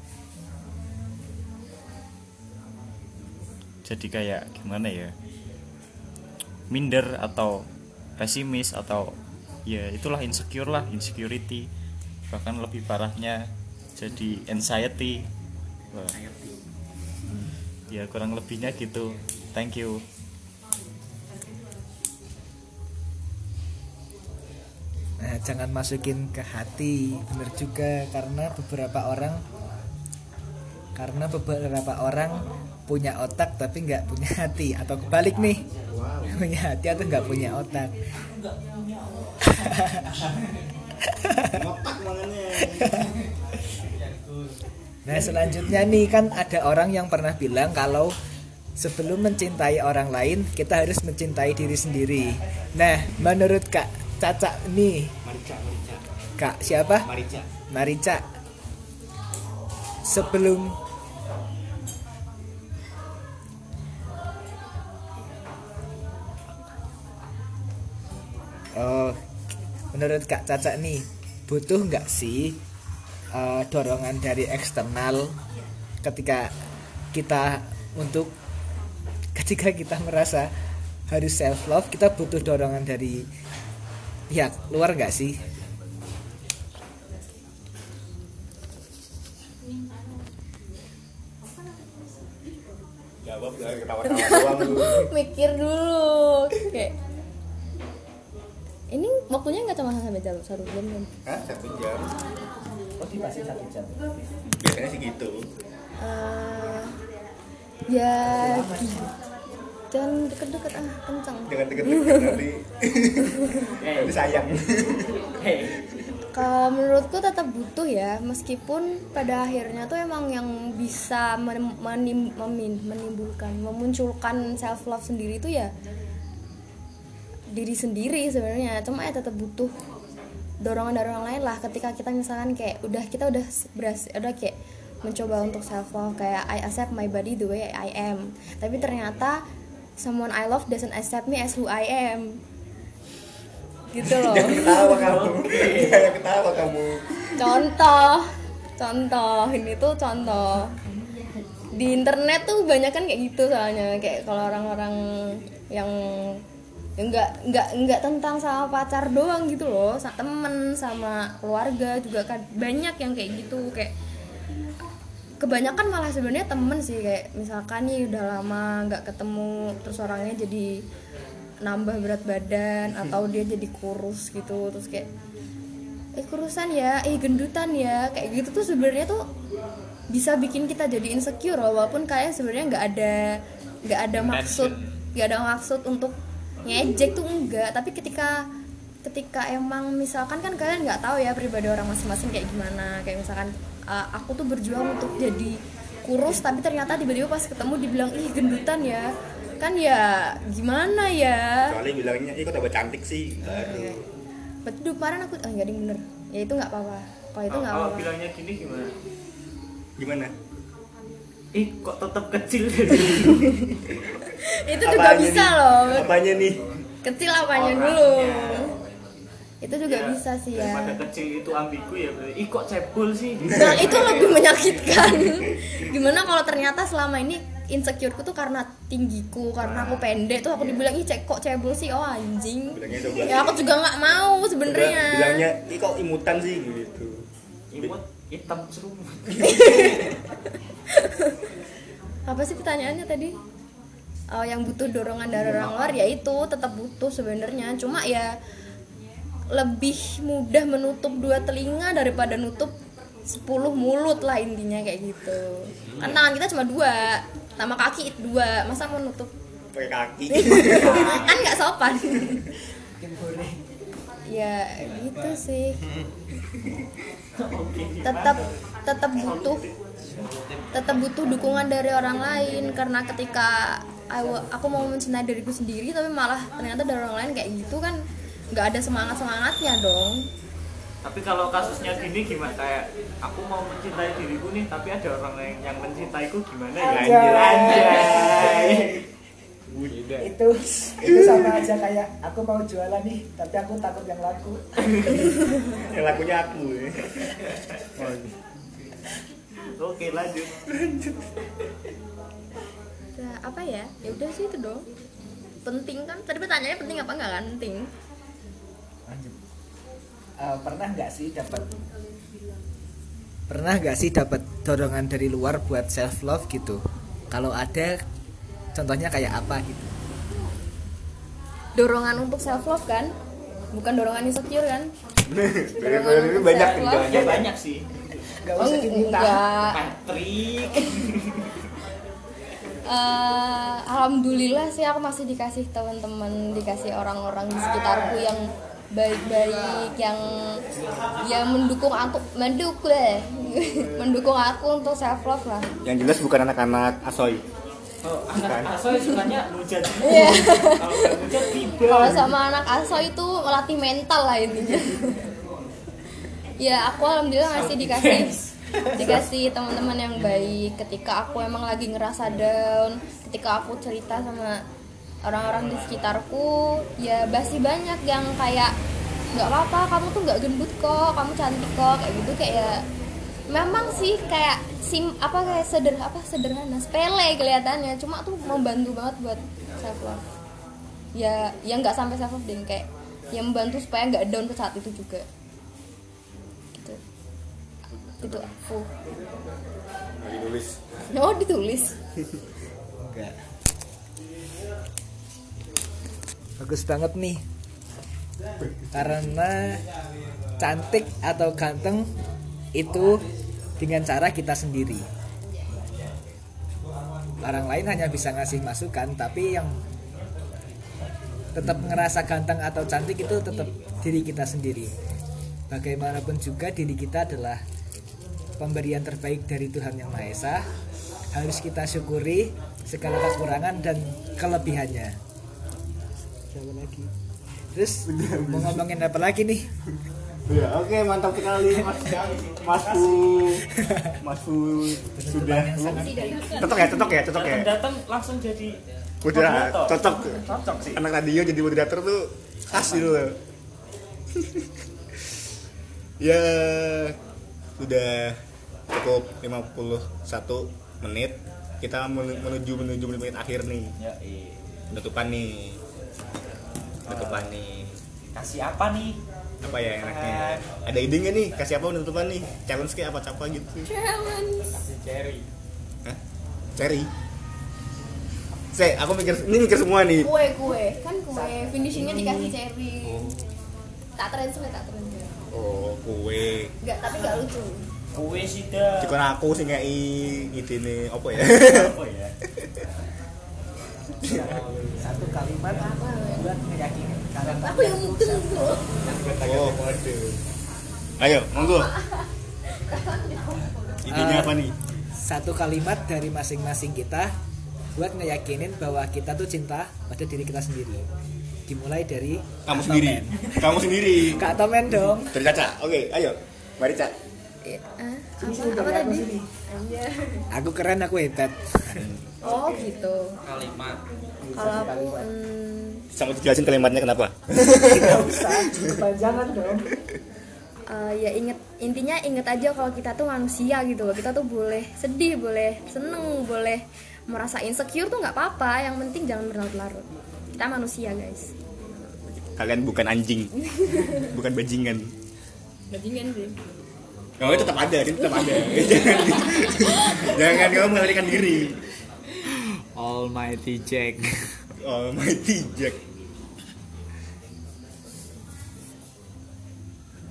jadi kayak gimana ya? Minder atau pesimis atau ya itulah insecure lah insecurity. Bahkan lebih parahnya jadi anxiety. Wah. ya kurang lebihnya gitu. Thank you. Nah, jangan masukin ke hati, bener juga karena beberapa orang karena beberapa orang punya otak tapi nggak punya hati atau kebalik nih punya hati atau nggak punya otak. Nah selanjutnya nih kan ada orang yang pernah bilang kalau sebelum mencintai orang lain kita harus mencintai diri sendiri. Nah menurut kak Caca nih kak siapa? Marica. Marica sebelum Oh, menurut Kak Caca nih butuh nggak sih eh, dorongan dari eksternal ketika kita untuk ketika kita merasa harus self love kita butuh dorongan dari pihak luar gak sih? Jawab jangan ketawa-tawa doang mikir dulu. Kayak ini waktunya nggak cuma sampai jam satu jam kan Hah? satu jam? Oh dipasih satu jam. Biasanya sih gitu. Eh, ya jangan deket-deket ah kenceng jangan deket-deket nanti. Nanti sayang. Kalau menurutku tetap butuh ya meskipun pada akhirnya tuh emang yang bisa men- menim- memin- menimbulkan memunculkan self love sendiri tuh ya diri sendiri sebenarnya. Cuma ya tetap butuh dorongan dari orang lain lah ketika kita misalkan kayak udah kita udah berhasil udah kayak mencoba untuk self love kayak I accept my body the way I am. Tapi ternyata someone I love doesn't accept me as who I am. Gitu loh. Jangan ketawa kamu. Jangan ketawa kamu. Contoh contoh ini tuh contoh. Di internet tuh banyak kan kayak gitu soalnya kayak kalau orang-orang yang yang nggak nggak nggak tentang sama pacar doang gitu loh. Sama temen sama keluarga juga kan banyak yang kayak gitu. Kayak kebanyakan malah sebenarnya temen sih. Kayak misalkan nih udah lama nggak ketemu terus orangnya jadi nambah berat badan atau dia jadi kurus gitu. Terus kayak eh kurusan ya eh gendutan ya. Kayak gitu tuh sebenarnya tuh bisa bikin kita jadi insecure loh, walaupun kalian sebenarnya nggak ada nggak ada maksud nggak ada maksud untuk ngejek tuh enggak tapi ketika ketika emang misalkan kan kalian nggak tahu ya pribadi orang masing-masing kayak gimana. Kayak misalkan uh, aku tuh berjuang untuk jadi kurus tapi ternyata tiba-tiba pas ketemu dibilang ih gendutan ya. Kan ya gimana ya? Soalnya bilangnya ih kok tambah cantik sih? Baru. Berarti dulu kemarin aku, oh enggak ding bener. Ya itu nggak apa-apa. Kalau itu nggak kalau apa-apa. bilangnya gini gimana? Gimana ih kok tetap kecil dari Itu juga Apanya bisa nih? loh. Apanya nih? Kecil apanya Orangnya. dulu. Itu juga Ya, bisa sih ya. Daripada kecil itu ambigu ya berarti ih kok cebol sih? Nah itu lebih menyakitkan. Gimana kalau ternyata selama ini insecureku tuh karena tinggiku Karena aku pendek tuh aku dibilang ih cek kok cebol sih? Oh anjing. Ya aku juga nggak mau sebenarnya. Bilangnya ih kok imutan sih? Gitu. Imut hitam serumut apa sih pertanyaannya tadi? Oh, yang butuh dorongan dari orang luar ya itu tetap butuh sebenarnya. Cuma ya lebih mudah menutup dua telinga daripada nutup 10 mulut lah intinya kayak gitu. Kan tangan kita cuma dua sama kaki dua. Masa mau nutup? Pakai kaki. Kan nggak sopan. Ya gitu sih tetap tetap butuh tetap butuh dukungan dari orang lain. Karena ketika aku, aku mau mencintai diriku sendiri tapi malah ternyata dari orang lain kayak gitu kan nggak ada semangat semangatnya dong. Tapi kalau kasusnya gini gimana? Kayak aku mau mencintai diriku nih tapi ada orang lain yang mencintaiku gimana? Ya Anjay. anjay itu itu sama aja kayak aku mau jualan nih tapi aku takut yang laku. Yang lakunya aku ya. oke lanjut. Nah, apa ya? Ya udah sih itu dong penting kan? Tadi pertanyaannya penting apa nggak kan? Penting. Lanjut. Eh, pernah nggak sih dapat pernah nggak sih dapat dorongan dari luar buat self love gitu? Kalau ada contohnya kayak apa gitu? Dorongan untuk self love kan? Bukan dorongan insecure kan? Ini banyak Self-love. ya banyak sih. Nggak Oh, usah diminta. enggak. Patrick. Eh, alhamdulillah sih aku masih dikasih teman-teman dikasih orang-orang di sekitarku yang baik-baik yang yang mendukung aku mendukung mendukung aku untuk self love lah. Yang jelas bukan anak-anak asoy oh anak Bukan. asoy sukanya nujat. Iya. kalau sama anak aso itu melatih mental lah intinya. Ya aku alhamdulillah masih dikasih dikasih teman-teman yang baik. Ketika aku emang lagi ngerasa down ketika aku cerita sama orang-orang di sekitarku ya pasti banyak yang kayak nggak apa-apa kamu tuh nggak gendut kok kamu cantik kok kayak gitu kayak ya memang sih kayak sim apa kayak seder apa sederhana sepele kelihatannya. Cuma tuh membantu banget buat self love ya yang nggak sampai self love deh kayak yang membantu supaya nggak down ke saat itu juga. Gitu. Itu aku. Lagi nulis. Oh ditulis. Enggak. Bagus banget nih. Karena cantik atau ganteng itu dengan cara kita sendiri. Orang lain hanya bisa ngasih masukan tapi yang tetap ngerasa ganteng atau cantik itu tetap diri kita sendiri. Bagaimanapun juga diri kita adalah pemberian terbaik dari Tuhan Yang Maha Esa. Harus kita syukuri segala kekurangan dan kelebihannya. Siapa lagi? Terus mau ngomongin apa lagi nih Ya, oke mantap sekali Mas Mas Fu. Mas Fu sudah cocok ya, cocok ya, cocok ya. datang langsung jadi Udah cocok. cocok sih Anak radio jadi moderator tuh khas gitu loh. ya sudah cukup 51 menit. Kita men- menuju menuju menit akhir nih. ya iya. Penutupan nih. Penutupan nih. kasih apa nih Apa ya enaknya? Ada ide nggak nih? Kasih apa penutupan nih? Challenge kayak apa apa gitu? challenge kasih cherry Hah? Cherry. Se, aku mikir ini mikir semua nih. kue kue kan kue finishingnya dikasih cherry tak translate tak translate Oh, kue. nggak tapi nggak lucu kue sih dah Dikon aku sing ngei ngidene apa ya? apa ya satu kalimat buat meyakini kalian aku yang mungkin tuh oh, Ayo, monggo. Intinya apa nih? satu kalimat dari masing-masing kita buat ngeyakinin bahwa kita tuh cinta pada diri kita sendiri dimulai dari Kamu Kak sendiri. Tomen. Kamu sendiri. Kak Tomen dong Dari Caca. Oke, ayo. Mari, Cak. Eh, apa, apa tadi aku keren aku hebat oh gitu kalimat kalau aku hmm, Sama dijelasin kalimatnya kenapa? nggak usah kepanjangan dong eh, ya inget intinya inget aja kalau kita tuh manusia gitu loh kita tuh boleh sedih boleh seneng boleh merasa insecure tuh nggak apa-apa yang penting jangan berlarut-larut kita manusia guys Kalian bukan anjing. bukan bajingan. bajingan sih Kamu Oh, tetap ada, itu tetap ada. Jangan Jangan kamu melarikan diri. Almighty Jack Almighty Jack.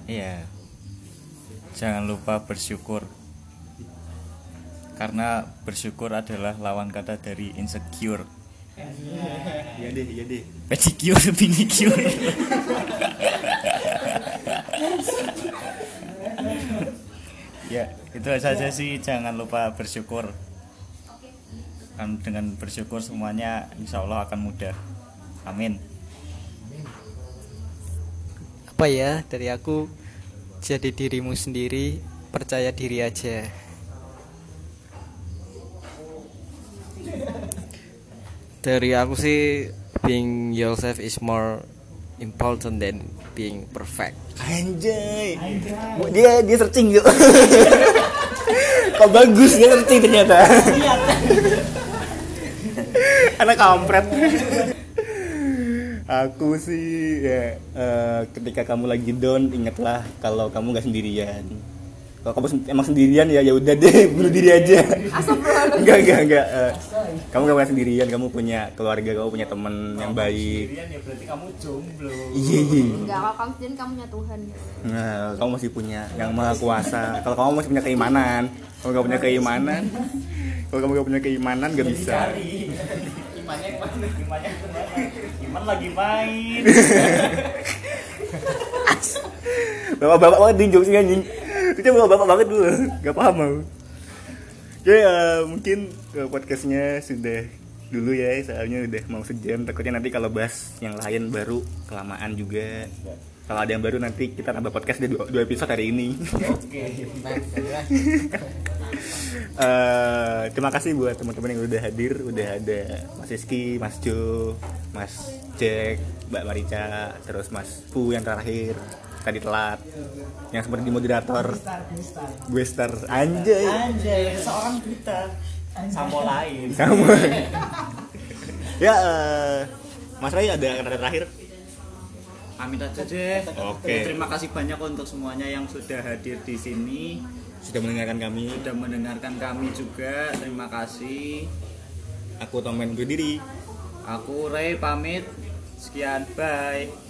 Iya. Jangan lupa bersyukur. Karena bersyukur adalah lawan kata dari insecure. Iya deh, iya deh. Pedicure, pinicure. ya, itu saja sih. Jangan lupa bersyukur. Kan dengan bersyukur semuanya insya Allah akan mudah. Amin. apa ya dari aku jadi dirimu sendiri percaya diri aja dari aku sih being yourself is more important than being perfect Anjay. Dia dia searching yuk. Kok bagus dia searching ternyata. Anak kampret. Aku sih ya eh, ketika kamu lagi down ingatlah kalau kamu nggak sendirian. Kalau kamu sen- emang sendirian ya ya udah deh bunuh diri aja. enggak enggak enggak. eh, kamu gak sendirian, kamu punya keluarga, kamu punya teman yang baik. ya berarti kamu jomblo. Iya iya. Enggak, kalau kamu sendiri kamu punya Tuhan Nah, kamu masih punya yang maha kuasa. Kalau kamu masih punya keimanan, kalau gak punya keimanan, kalau kamu gak punya keimanan gak bisa. Imannya ke mana? Iman lagi main. Bapak-bapak banget di jokes anjing. Itu bapak-bapak banget dulu, gak paham aku. Oke, eh, mungkin eh, podcastnya sudah dulu ya, soalnya udah mau sejam. Takutnya nanti kalau bahas yang lain baru kelamaan juga. Kalau ada yang baru nanti kita nambah podcast di dua, dua episode hari ini. Eh, terima kasih buat teman-teman yang udah hadir, udah ada Mas Rizky, Mas Jo, Mas Jack, Mbak Marica, terus Mas Pu yang terakhir. tadi telat yang seperti moderator. Gue star anjay Anjay, seorang kita sama lain. kamu ya eh, Mas Ray ada kata terakhir Pamit aja deh. Oke. Terima kasih banyak untuk semuanya yang sudah hadir di sini, sudah mendengarkan kami sudah mendengarkan kami juga. Terima kasih. aku Tomen berdiri Aku Ray pamit. Sekian, bye.